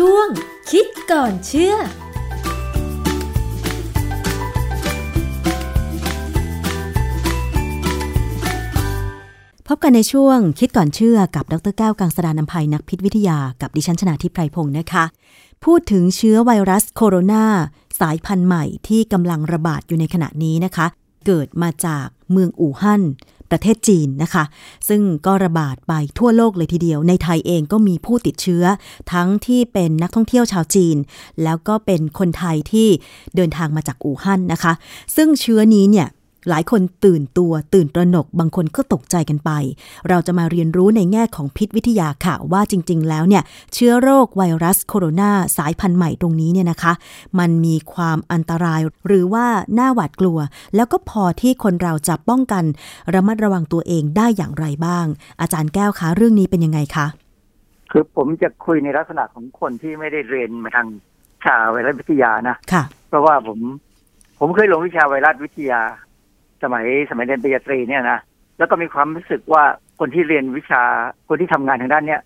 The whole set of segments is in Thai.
ช่วง คิดก่อนเชื่อพบกันในช่วงคิดก่อนเชื่อกับดรแก้วกังสดานนภัยนักพิษวิทยากับดิฉันชนาทิพไพรพงศ์นะคะ พูดถึงเชื้อไวรัสโคโรนาสายพันธุ์ใหม่ที่กำลังระบาดอยู่ในขณะนี้นะคะ เกิดมาจากเมืองอู่ฮั่น ประเทศจีนนะคะ ซึ่งก็ระบาดไปทั่วโลกเลยทีเดียว ในไทยเองก็มีผู้ติดเชื้อ ทั้งที่เป็นนักท่องเที่ยวชาวจีน แล้วก็เป็นคนไทยที่เดินทางมาจากอู่ฮั่นนะคะ ซึ่งเชื้อนี้เนี่ย หลายคนตื่นตัวตื่นตระหนกบางคนก็ตกใจกันไป เราจะมาเรียนรู้ในแง่ของพิษวิทยาค่ะว่าจริง ๆ แล้วเนี่ยเชื้อโรคไวรัสโคโรนาสายพันธุ์ใหม่ตรงนี้เนี่ยนะคะ มันมีความอันตรายหรือว่าน่าหวาดกลัว แล้วก็พอที่คนเราจะป้องกัน ระมัดระวังตัวเองได้อย่างไรบ้าง อาจารย์แก้วคะเรื่องนี้เป็นยังไงคะคือผมจะคุยในลักษณะของคนที่ไม่ได้เรียนมาทางชาไวรัสวิทยานะค่ะ เพราะว่าผม ผมเคยลงวิชาไวรัสวิทยา สมัยสมัยเรียนปริญญาตรีเนี่ยนะแล้วก็มีความรู้สึกว่าคนที่เรียนวิชาคนที่ทำงานทางด้านเนี้ย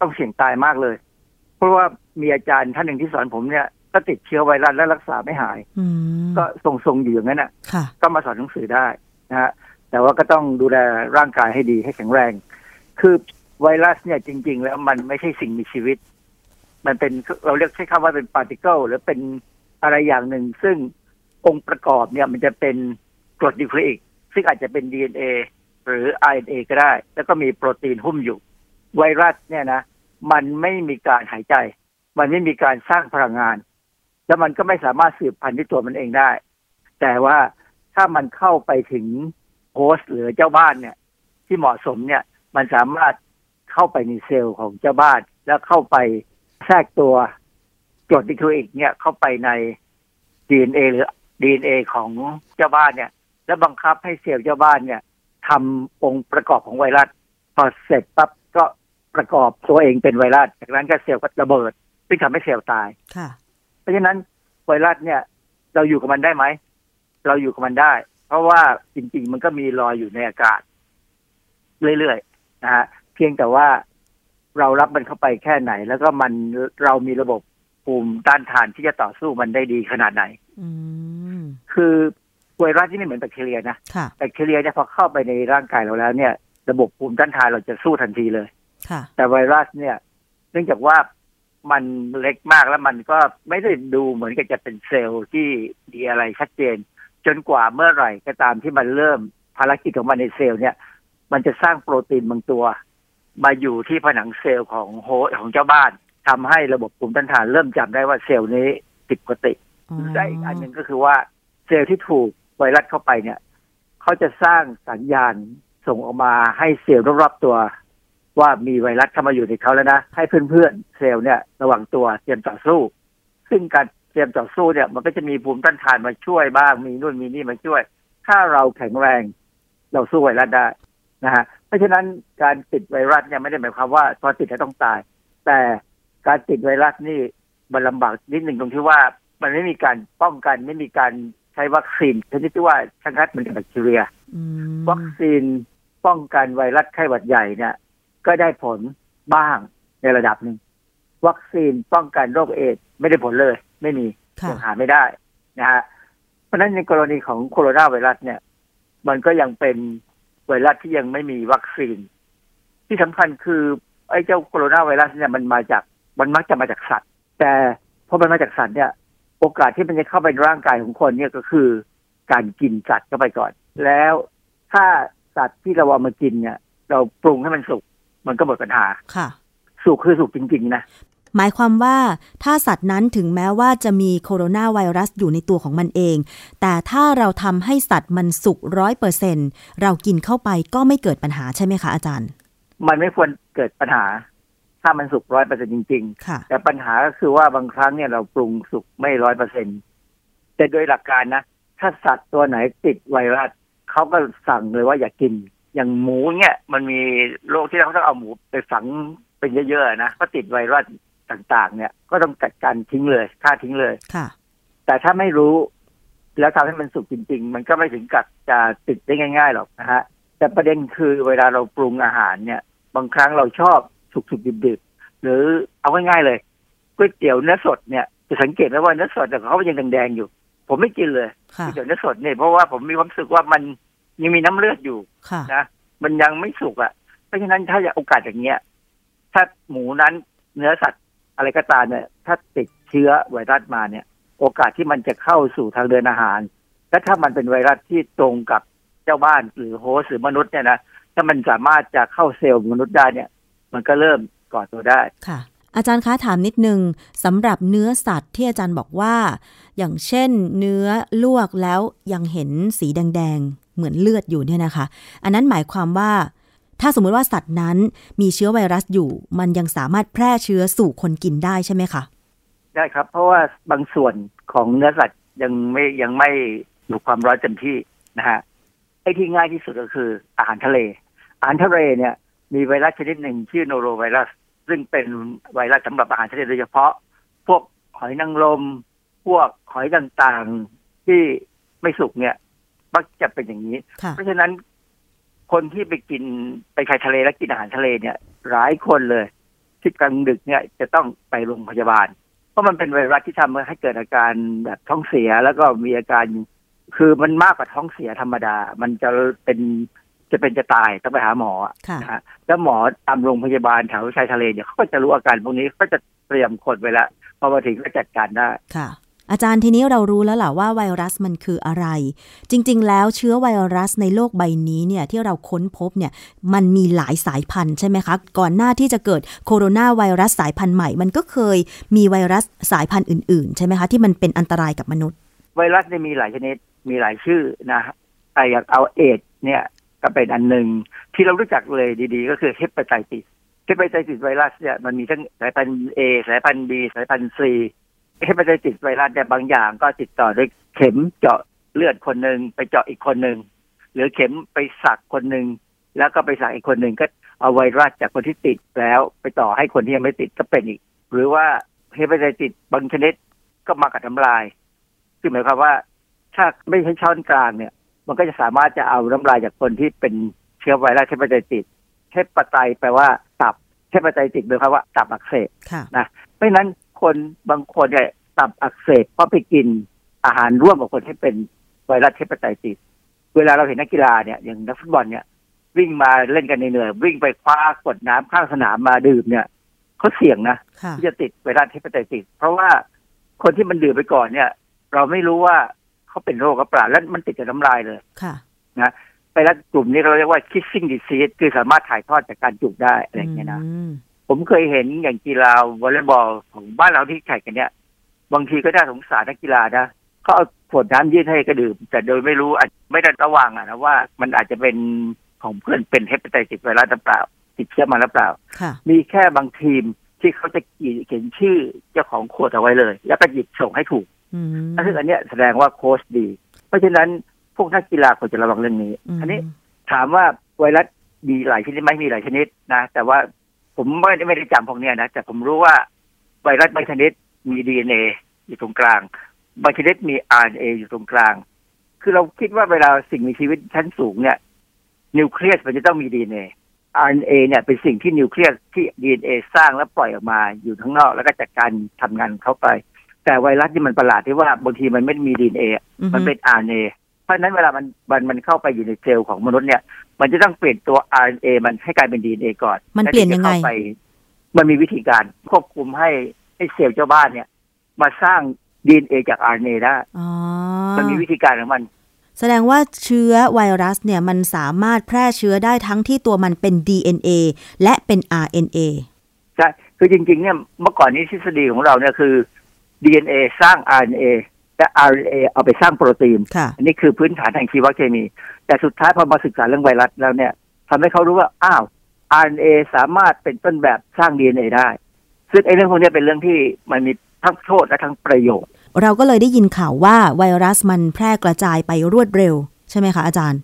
ต้องเสี่ยงตายมากเลย เพราะว่ามีอาจารย์ท่านหนึ่งที่สอนผมเนี่ยก็ติดเชื้อไวรัสและรักษาไม่หายอืมก็ทรงๆอยู่อย่างนั้นน่ะค่ะ ก็มาสอนหนังสือได้นะฮะแต่ว่าก็ต้องดูแลร่างกายให้ดีให้แข็งแรง คือไวรัสเนี่ยจริง ๆ แล้วมันไม่ใช่สิ่งมีชีวิต มันเป็นเราเรียกใช้คำว่าเป็นปาร์ติเคิลหรือเป็นอะไรอย่างหนึ่ง ซึ่งองค์ประกอบเนี่ยมันจะเป็น กรดนิวคลีอิกซึ่งอาจจะเป็น DNA หรือ RNA ก็ได้ แล้วก็มีโปรตีนหุ้มอยู่ ไวรัสเนี่ยนะ มันไม่มีการหายใจ มันไม่มีการสร้างพลังงาน แล้วมันก็ไม่สามารถสืบพันธุ์ด้วยตัวมันเองได้ แต่ว่าถ้ามันเข้าไปถึงโฮสต์หรือเจ้าบ้านเนี่ย ที่เหมาะสมเนี่ย มันสามารถเข้าไปในเซลล์ของเจ้าบ้าน แล้วเข้าไปแทรกตัวกรดนิโคลอิกเนี่ยเข้าไปใน DNA หรือ DNA ของเจ้าบ้านเนี่ย แล้วบังคับให้เซลล์เจ้าบ้านเนี่ยทำองค์ประกอบของไวรัส พอเสร็จปั๊บก็ประกอบตัวเองเป็นไวรัส จากนั้นก็เซลล์ก็ระเบิดซึ่งทำให้เซลล์ตายค่ะเพราะฉะนั้นไวรัสเนี่ย เราอยู่กับมันได้ไหมเราอยู่กับมันได้ เพราะว่าจริงๆมันก็มีลอยอยู่ในอากาศ เรื่อยๆนะฮะเพียงแต่ว่าเรารับมันเข้าไปแค่ไหน แล้วก็มันเรามีระบบภูมิต้านทานที่จะต่อสู้มันได้ดีขนาดไหนอืมคือ ไวรัสที่ไม่เหมือนแบคทีเรียนะค่ะแบคทีเรียเนี่ยพอเข้าไปในร่างกายเราแล้วเนี่ย ระบบภูมิต้านทานเราจะสู้ทันทีเลยค่ะแต่ไวรัสเนี่ย เนื่องจากว่ามันเล็กมากแล้วมันก็ไม่ได้ดูเหมือนกับจะเป็นเซลล์ที่มีอะไรชัดเจน จนกว่าเมื่อไหร่ก็ตามที่มันเริ่มภารกิจของมันในเซลล์เนี่ย มันจะสร้างโปรตีนบางตัว มาอยู่ที่ผนังเซลล์ของ host ของเจ้าบ้านทำให้ระบบภูมิต้านทานเริ่มจำได้ว่าเซลล์นี้ผิดปกติได้อีกอันหนึ่งก็คือว่าเซลล์ที่ถูก ไวรัสเข้าไปเนี่ยเขาจะสร้างสัญญาณส่งออกมาให้เซลล์รอบๆตัว ว่ามีไวรัสเข้ามาอยู่ในเขาแล้วนะให้เพื่อนๆเซลล์เนี่ย ระวังตัวเตรียมต่อสู้ ซึ่งการเตรียมต่อสู้เนี่ย มันก็จะมีภูมิต้านทานมาช่วยบ้างมีนู่นมีนี่มาช่วย ถ้าเราแข็งแรง เราสู้ไวรัสได้นะฮะเพราะฉะนั้นการติดไวรัสเนี่ยไม่ได้หมายความว่าตอติดแล้วต้องตาย แต่การติดไวรัสนี่มันลำบากนิดหนึ่งตรงที่ว่ามันไม่มีการป้องกันไม่มีการ ช้วัคซีนชนิดที่ว่าชะงัดมันจากแบคทีเรียอืมวัคซีนป้องกันไวรัสไข้หวัดใหญ่เนี่ย ก็ได้ผลบ้างในระดับหนึ่งวัคซีนป้องกันโรคเอดส์ไม่ได้ผลเลย ไม่มีค่ะยังหาไม่ได้นะฮะเพราะฉะนั้นในกรณีของโคโรนาไวรัสเนี่ย มันก็ยังเป็นไวรัสที่ยังไม่มีวัคซีน ที่สำคัญคือ ไอ้เจ้าโคโรนาไวรัสเนี่ยมันมาจากมันมักจะมาจากสัตว์ แต่พอมันมาจากสัตว์เนี่ย โอกาสที่มันจะเข้าไปในร่างกายของคนเนี่ยก็คือการกินสัตว์เข้าไปก่อน แล้วถ้าสัตว์ที่เราเอามากินเนี่ย เราปรุงให้มันสุกมันก็หมดปัญหาค่ะ สุกคือสุกจริง ๆ นะหมายความว่าถ้าสัตว์นั้นถึงแม้ว่าจะมีโคโรนาไวรัสอยู่ในตัวของมันเอง แต่ถ้าเราทำให้สัตว์มันสุกร้อยเปอร์เซ็นเรากินเข้าไปก็ไม่เกิดปัญหาใช่ไหมคะอาจารย์ มันไม่ควรเกิดปัญหา ถ้ามันสุกร้อยเปอร์เซ็นจริงค่ะๆแต่ปัญหาก็คือว่าบางครั้งเนี่ยเราปรุงสุกไม่ร้อยเปอร์เซ็นแต่โดยหลักการนะ ถ้าสัตว์ตัวไหนติดไวรัสเขาก็สั่งเลยว่าอย่ากกิน อย่างหมูเนี่ย มันมีโรคที่เขาต้องเอาหมูไปฝังเป็นเยอะๆนะก็ติดไวรัสต่างๆ เนี่ย ก็ต้องจัดการทิ้งเลยฆ่าทิ้งเลยค่ะ แต่ถ้าไม่รู้ แล้วทำให้มันสุกจริง ๆ มันก็ไม่ถึงกับจะติดได้ง่าย ๆ หรอกนะฮะแต่ประเด็นคือเวลาเราปรุงอาหารเนี่ย บางครั้งเราชอบ สุกๆดิบๆหรือเอาง่ายๆเลยก๋วยเตี๋ยวเนื้อสดเนี่ยจะสังเกตไหมว่าเนื้อสดเนี่ยเขายังแดงๆอยู่ ผมไม่กินเลยค่ะก๋วยเตี๋ยวเนื้อสดเนี่ยเพราะว่าผมมีความรู้สึกว่ามันยังมีน้ำเลือดอยู่ค่ะนะมันยังไม่สุกอะ เพราะฉะนั้นถ้าอยากโอกาสอย่างเงี้ย ถ้าหมูนั้นเนื้อสัตว์อะไรก็ตามเนี่ย ถ้าติดเชื้อไวรัสมาเนี่ย โอกาสที่มันจะเข้าสู่ทางเดินอาหาร และถ้ามันเป็นไวรัสที่ตรงกับเจ้าบ้านหรือโฮสต์หรือมนุษย์เนี่ยนะถ้ามันสามารถจะเข้าเซลล์มนุษย์ได้เนี่ย มันก็เริ่มก่อตัวได้ค่ะ อาจารย์คะถามนิดนึงสำหรับเนื้อสัตว์ที่อาจารย์บอกว่า อย่างเช่นเนื้อลวกแล้วยังเห็นสีแดงๆ เหมือนเลือดอยู่เนี่ยนะคะ อันนั้นหมายความว่า ถ้าสมมติว่าสัตว์นั้นมีเชื้อไวรัสอยู่ มันยังสามารถแพร่เชื้อสู่คนกินได้ใช่ไหมคะได้ครับ เพราะว่าบางส่วนของเนื้อสัตว์ยังไม่ยังไม่อยู่ความร้อนเต็มที่นะฮะไอ้ที่ง่ายที่สุดก็คืออาหารทะเล อาหารทะเลเนี่ย มีไวรัสชนิดหนึ่งชื่อโนโรไวรัส ซึ่งเป็นไวรัสสำหรับอาหารทะเลโดยเฉพาะ พวกหอยนางรม พวกหอยต่างๆที่ไม่สุกเนี่ยมักจะเป็นอย่างนี้ค่ะเพราะฉะนั้นคนที่ไปกินไปชายทะเลและกินอาหารทะเลเนี่ย หลายคนเลย ที่กลางดึกเนี่ยจะต้องไปโรงพยาบาล เพราะมันเป็นไวรัสที่ทำให้เกิดอาการแบบท้องเสียแล้วก็มีอาการ คือมันมากกว่าท้องเสียธรรมดา มันจะเป็น จะเป็นจะตายต้องไปหาหมออะค่ะนะฮะแล้วหมอตามโรงพยาบาลแถวชายทะเลเนี่ยเขาก็จะรู้อาการพวกนี้ก็จะเตรียมคนไว้แล้วพอมาถึงก็จัดการได้ค่ะอาจารย์ทีนี้เรารู้แล้วล่ะว่าไวรัสมันคืออะไร จริง ๆ แล้วเชื้อไวรัสในโลกใบนี้เนี่ยที่เราค้นพบเนี่ยมันมีหลายสายพันธุ์ใช่ไหมคะ ก่อนหน้าที่จะเกิดโคโรนาไวรัสสายพันธุ์ใหม่ มันก็เคยมีไวรัสสายพันธุ์อื่น ๆ ใช่ไหมคะ ที่มันเป็นอันตรายกับมนุษย์ ไวรัสเนี่ยมีหลายชนิดมีหลายชื่อนะไออย่างเอาเอดส์เนี่ย ก็เป็นอันหนึ่งที่เรารู้จักเลยดีๆ ก็คือเฮปไตติสhepatitis virus เนี่ยมันมีทั้งสายพันธุ์ A สายพันธุ์ B สายพันธุ์ C hepatitis virus เนี่ยบางอย่างก็ติดต่อด้วยเข็มเจาะเลือดคนหนึ่งไปเจาะอีกคนหนึ่งหรือเข็มไปสักคนหนึ่งแล้วก็ไปสักอีกคนหนึ่งก็เอาไวรัสจากคนที่ติดแล้วไปต่อให้คนที่ยังไม่ติดก็เป็นอีก หรือว่า hepatitis บางชนิดก็มากับน้ำลายคือหมายความว่าถ้าไม่ใช้ช้อนกลางเนี่ย มันก็จะสามารถจะเอาน้ำลายจากคนที่เป็นเชื้อไวรัส hepatitis hepati แปลว่าตับ hepatitis หมายความว่าตับอักเสบค่ะเพราะฉะนั้นคนบางคนเนี่ยตับอักเสบเพราะไปกินอาหารร่วมกับคนที่เป็นไวรัส hepatitis เวลาเราเห็นนักกีฬาเนี่ยอย่างนักฟุตบอลเนี่ยวิ่งมาเล่นกันเหนื่อยๆวิ่งไปคว้าขวดน้ำข้างสนามมาดื่มเนี่ยเขาเสี่ยงนะค่ะที่จะติดไวรัส hepatitis เพราะว่าคนที่มันดื่มไปก่อนเนี่ย เราไม่รู้ว่า เขาเป็นโรคกระปราแล้วมันติดจากน้ำลายเลยค่ะไวรัสกลุ่มนี้เราเรียกว่า kissing disease คือสามารถถ่ายทอดจากการจูบได้อะไรอย่างเงี้ยนะอืมผมเคยเห็นอย่างกีฬาวอลเลย์บอลของบ้านเราที่แข่งกันเนี่ยบางทีก็น่าสงสารนักกีฬานะเขาเอาขวดน้ำยื่นให้ก็ดื่ม แต่โดยไม่รู้อาจไม่ได้ระวังอะนะว่ามันอาจจะเป็นของเพื่อนเป็นเฮปาไตติสไวรัสหรือเปล่า ติดเชื้อมาหรือเปล่าค่ะมีแค่บางทีมที่เขาจะเขียนชื่อเจ้าของขวดเอาไว้เลย แล้วก็หยิบส่งให้ถูกอืม ซึ่งอันเนี้ยแสดงว่าโค้ชดี เพราะฉะนั้นพวกนักกีฬาควรจะระวังเรื่องนี้ อืมอันนี้ถามว่าไวรัสมีหลายชนิดไหมมีหลายชนิดนะ แต่ว่าผมไม่ได้ไม่ได้จำพวกเนี้ยนะ แต่ผมรู้ว่าไวรัสบางชนิดมีดีเอ็นเออยู่ตรงกลางบางชนิดมีอาร์เอ็นเออยู่ตรงกลาง คือเราคิดว่าเวลาสิ่งมีชีวิตชั้นสูงเนี่ยนิวเคลียสมันจะต้องมีดีเอ็นเอ RNA เนี่ยเป็นสิ่งที่นิวเคลียสที่ DNA สร้างแล้วปล่อยออกมาอยู่ข้างนอก แล้วก็จัดการทำงานเข้าไป แต่ไวรัสที่มันประหลาดที่ว่าบางทีมันไม่ได้มี DNA อือฮึมันเป็น RNA เพราะฉะนั้นเวลามันมันมันเข้าไปอยู่ในเซลล์ของมนุษย์เนี่ย มันจะต้องเปลี่ยนตัว RNA มันให้กลายเป็น DNA ก่อน มันเปลี่ยนยังไงแวถึจะข้าปมันมีวิธีการควบคุมให้ให้เซลล์เจ้าบ้านเนี่ย มาสร้าง DNA จาก RNA ได้อ๋อมันมีวิธีการของมันแสดงว่าเชื้อไวรัสเนี่ยมันสามารถแพร่เชื้อได้ทั้งที่ตัวมันเป็น DNA และเป็น RNA ใช่ คือจริงๆเนี่ยเมื่อก่อนนี้ทฤษฎีของเราเนี่ยคือ DNA สร้าง RNA และ RNA เอาไปสร้างโปรตีนค่ะอันนี้คือพื้นฐานทางชีวเคมี แต่สุดท้ายพอมาศึกษาเรื่องไวรัสแล้วเนี่ยทำให้เขารู้ว่า อ้าว RNA สามารถเป็นต้นแบบสร้าง DNA ได้ ซึ่งไอ้เรื่องพวกเนี้ยเป็นเรื่องที่มันมีทั้งโทษและทั้งประโยชน์ เราก็เลยได้ยินข่าวว่าไวรัสมันแพร่กระจายไปรวดเร็ว ใช่ไหมคะอาจารย์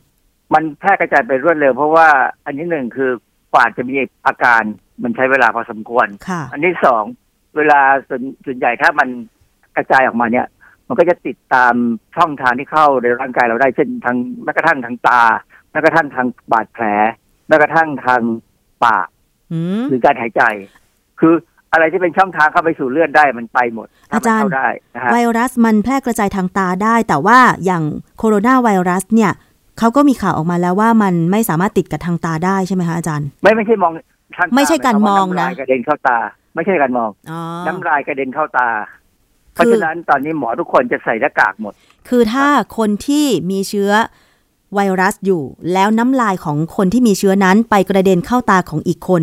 มันแพร่กระจายไปรวดเร็ว เพราะว่าอันที่หนึ่งคือกว่าจะมีอาการมันใช้เวลาพอสมควรค่ะอันที่สอง เวลาส่วนส่วนใหญ่ถ้ามันกระจายออกมาเนี่ย มันก็จะติดตามช่องทางที่เข้าในร่างกายเราได้เช่นทางแม้กระทั่งทางตาแม้กระทั่งทางบาดแผลแม้กระทั่งทางปากอืมหรือการหายใจ คืออะไรที่เป็นช่องทางเข้าไปสู่เลือดได้มันไปหมดถ้อาจารย์มันเข้ได้นะฮะไวรัสมันแพร่กระจายทางตาได้ แต่ว่าอย่างโคโรนาไวรัสเนี่ยเขาก็มีข่าวออกมาแล้วว่ามันไม่สามารถติดกับทางตาได้ใช่ไหมคะอาจารย์ ไม่ไม่ใช่มองทางตไม่ใช่การมองนะหยความว่าำลายกระเด็นเข้าตา ไม่ใช่การมองอ๋อน้ำลายกระเด็นเข้าตา เพคือราะฉะนั้นตอนนี้หมอทุกคนจะใส่หน้ากากหมด คือถ้าคนที่มีเชื้อไวรัสอยู่ แล้วน้ำลายของคนที่มีเชื้อนั้นไปกระเด็นเข้าตาของอีกคน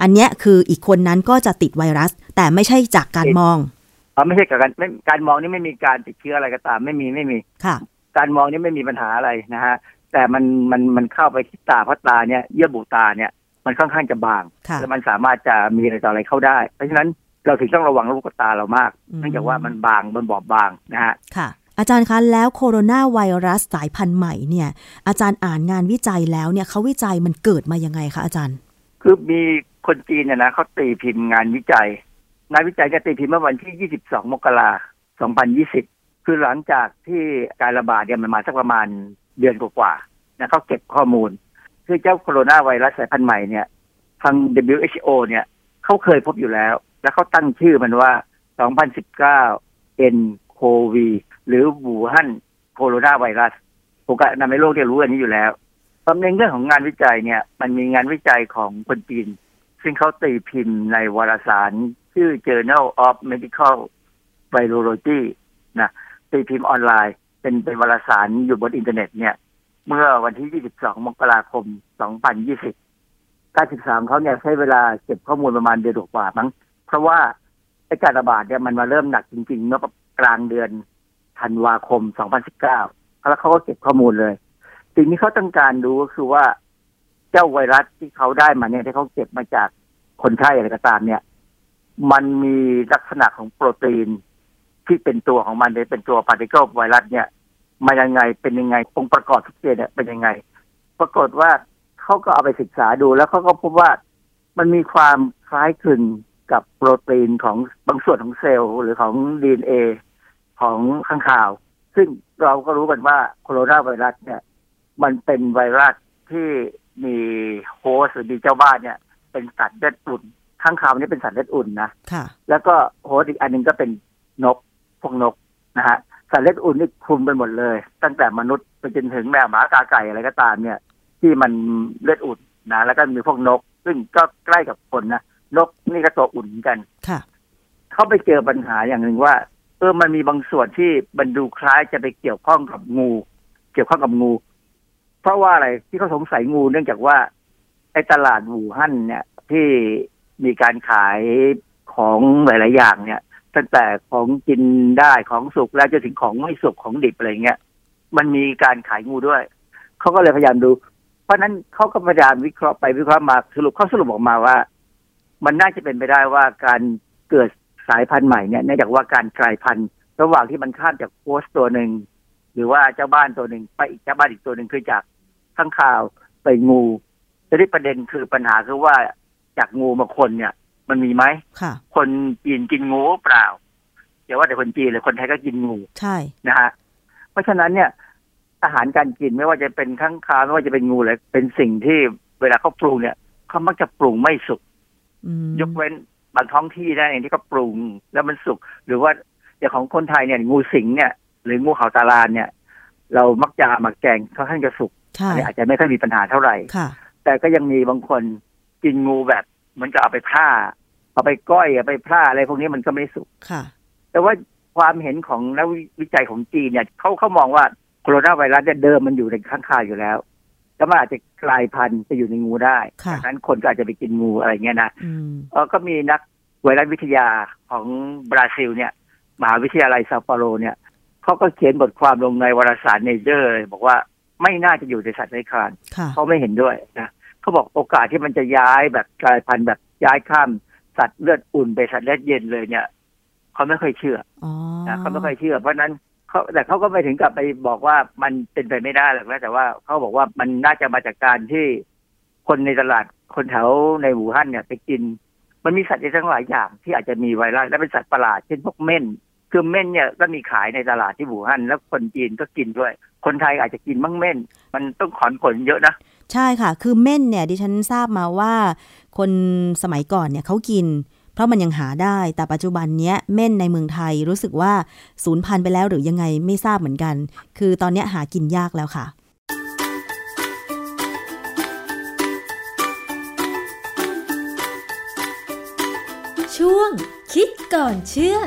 อันเนี้ยคืออีกคนนั้นก็จะติดไวรัส แต่ไม่ใช่จากการมองอ๋อไม่ใช่กับการไม่การมองนี่ไม่มีการติดเชื้ออะไรก็ตาม ไม่มีไม่มีค่ะ การมองนี่ไม่มีปัญหาอะไรนะฮะแต่มันมันมันเข้าไปที่ตาเพราะตาเนี่ยเยื่อบุตาเนี่ย มันค่อนข้างจะบางค่ะแล้วมันสามารถจะมีอะไรต่ออะไรเข้าได้ เพราะฉะนั้นเราถึงต้องระวังลูกตาเรามากอืมเนื่องจากว่ามันบางมันบอบบางนะฮะค่ะ อาจารย์คะแล้วโคโรนาไวรัสสายพันธุ์ใหม่เนี่ย อาจารย์อ่านงานวิจัยแล้วเนี่ยเขาวิจัยมันเกิดมายังไงคะอาจารย์ คือมีคนจีนเนี่ยนะเขาตีพิมพ์งานวิจัย งานวิจัยจะตีพิมพ์เมื่อวันที่ 22 มกราคม 2020 คือหลังจากที่การระบาดเนี่ยมันมาสักประมาณเดือนกว่าๆนะเขาเก็บข้อมูล คือเจ้าโคโรนาไวรัสสายพันธุ์ใหม่เนี่ยทาง WHO เนี่ยเขาเคยพบอยู่แล้ว แล้วเขาตั้งชื่อมันว่า 2019 nCoV หรือวูฮั่นโคโรนาไวรัสโอการอนามัยโลกเนี่ยรู้อันนี้อยู่แล้วตำในเรื่องของงานวิจัยเนี่ย มันมีงานวิจัยของคนจีน ซึ่งเขาตีพิมพ์ในวารสาร ชื่อ Journal of Medical Virology นะตีพิมพ์ออนไลน์ เป็นเป็นวารสารอยู่บนอินเทอร์เน็ตเนี่ย เมื่อวันที่ 22 มกราคม 2020 การศึกษาเขาเนี่ยใช้เวลาเก็บข้อมูลประมาณเดือนกว่ามั้ง เพราะว่าไอ้การระบาดเนี่ยมันมาเริ่มหนักจริงๆเมื่อกลางเดือนธันวาคม 2019 แล้วเขาก็เก็บข้อมูลเลย สิ่งที่เขาต้องการดูก็คือว่าเจ้าไวรัสที่เขาได้มาเนี่ยที่เขาเก็บมาจากคนไข้อะไรก็ตามเนี่ย มันมีลักษณะของโปรตีนที่เป็นตัวของมันเนี่ยเป็นตัวพาร์ติเคิลไวรัสเนี่ย มายังไงเป็นยังไงองค์ประกอบทุกตัวเนี่ยเป็นยังไง ปรากฏว่าเขาก็เอาไปศึกษาดูแล้วเขาก็พบว่ามันมีความคล้ายคลึงกับโปรตีนของบางส่วนของเซลล์หรือของดีเอ็นเอของค้างคาว ซึ่งเราก็รู้กันว่าโคโรนาไวรัสเนี่ย มันเป็นไวรัสที่มี host หรือมีเจ้าบ้านเนี่ย เป็นสัตว์เลือดอุ่นค้างคาวนี่เป็นสัตว์เลือดอุ่นนะค่ะแล้วก็โฮสต์อีกอันหนึงก็เป็นนกพวกนกนะฮะ สัตว์เลือดอุ่นนี่คลุมไปหมดเลย ตั้งแต่มนุษย์ไปจนถึงแมวหมากาไก่อะไรก็ตามเนี่ย ที่มันเลือดอุ่นนะแล้วก็มีพวกนก ซึ่งก็ใกล้กับคนนะนกนี่ก็ตัวอุ่นเหมือนกันค่ะเขาไปเจอปัญหาอย่างหนึ่งว่าเออมันมีบางส่วนที่มันดูคล้ายจะไปเกี่ยวข้องกับงู เกี่ยวข้องกับงู เพราะว่าอะไรที่เขาสงสัยงูเนื่องจากว่าไอ้ตลาดหูฮั่นเนี่ยที่มีการขายของหลาย ๆ อย่างเนี่ย ตั้งแต่ของกินได้ของสุกแล้วจนถึงของไม่สุกของดิบอะไรเงี้ยมันมีการขายงูด้วยเขาก็เลยพยายามดู เพราะนั้นเขาก็พยายามวิเคราะห์ไปวิเคราะห์มาสรุปเขาสรุปออกมาว่า มันน่าจะเป็นไปได้ว่าการเกิดสายพันธุ์ใหม่เนี่ยเนื่องจากว่าการกลายพันธุ์ ระหว่างที่มันข้ามจากโพสตัวหนึ่งหรือว่าเจ้าบ้านตัวหนึ่งไปอีกเจ้าบ้านอีกตัวหนึ่งคือจากข้างข่าวไปงูทีนี้ประเด็นคือปัญหาคือว่าจากงูมาคนเนี่ย มันมีไหมค่ะ คนจีนกินงูหรือเปล่าอย่าว่าแต่คนจีนเลยคนไทยก็กินงูใช่นะฮะเพราะฉะนั้นเนี่ย อาหารการกินไม่ว่าจะเป็นข้างคาวไม่ว่าจะเป็นงูเลยเป็นสิ่งที่เวลาเขาปรุงเนี่ยเขามักจะปรุงไม่สุกอืมยกเว้นบางท้องที่นะเองที่เขาปรุงแล้วมันสุกหรือว่าอย่างของคนไทยเนี่ย งูสิงเนี่ย หรืองูเห่าตาลานเนี่ย เรามักจะเอามาแกงค่อนข้างจะสุกใช่อันนี้อาจจะไม่ค่อยมีปัญหาเท่าไหร่ค่ะแต่ก็ยังมีบางคนกินงูแบบเห มือนกับเอาไปผ้า เอาไปก้อยเอาไปผ้าอะไรพวกนี้มันก็ไม่สุกค่ะ แต่ว่าความเห็นของนักวิจัยของจีนเนี่ยเขาเขามองว่าโคโรนาไวรัสเนี่ยเดิมมันอยู่ในข้างคาวอยู่แล้วแล้วมันอาจจะกลายพันธุ์ไปอยู่ในงูได้ค่ะดังนั้นคนก็อาจจะไปกินงูอะไรเงี้ยนะอืมเออก็มีนักไวรัสวิทยาของบราซิลเนี่ยมหาวิทยาลัยเซาเปาโลเนี่ยเขาก็เขียนบทความลงในวารสาร Nature เลยบอกว่าไม่น่าจะอยู่ในสัตว์เลื้อยคลานค่ะเขาไม่เห็นด้วยนะ เขาบอกโอกาสที่มันจะย้ายแบบกลายพันธุ์แบบย้ายข้ามสัตว์เลือดอุ่นไปสัตว์เลือดเย็นเลยเนี่ยเขาไม่เคยเชื่ออ๋อนะเขาไม่เคยเชื่อ เพราะฉะนั้นเขาแต่เขาก็ไม่ถึงกับไปบอกว่ามันเป็นไปไม่ได้หรอกนะแต่ว่าเขาบอกว่ามันน่าจะมาจากการที่คนในตลาดคนแถวในหูฮั่นเนี่ยไปกิน มันมีสัตว์ในทั้งหลายอย่างที่อาจจะมีไวรัสและเป็นสัตว์ประหลาดเช่นพวกเม่นคือเม่นเนี่ยก็มีขายในตลาดที่หูฮั่นแล้วคนจีนก็กินด้วย คนไทยอาจจะกินมั่งเม่น มันต้องขอนขนเยอะนะ ใช่ค่ะ คือเม่นเนี่ยดิฉันทราบมาว่า คนสมัยก่อนเนี่ยเขากิน เพราะมันยังหาได้ แต่ปัจจุบันเนี้ยเม่นในเมืองไทยรู้สึกว่าสูญพันธุ์ไปแล้วหรือยังไงไม่ทราบเหมือนกัน คือตอนนี้หากินยากแล้วค่ะช่วงคิดก่อนเชื่อ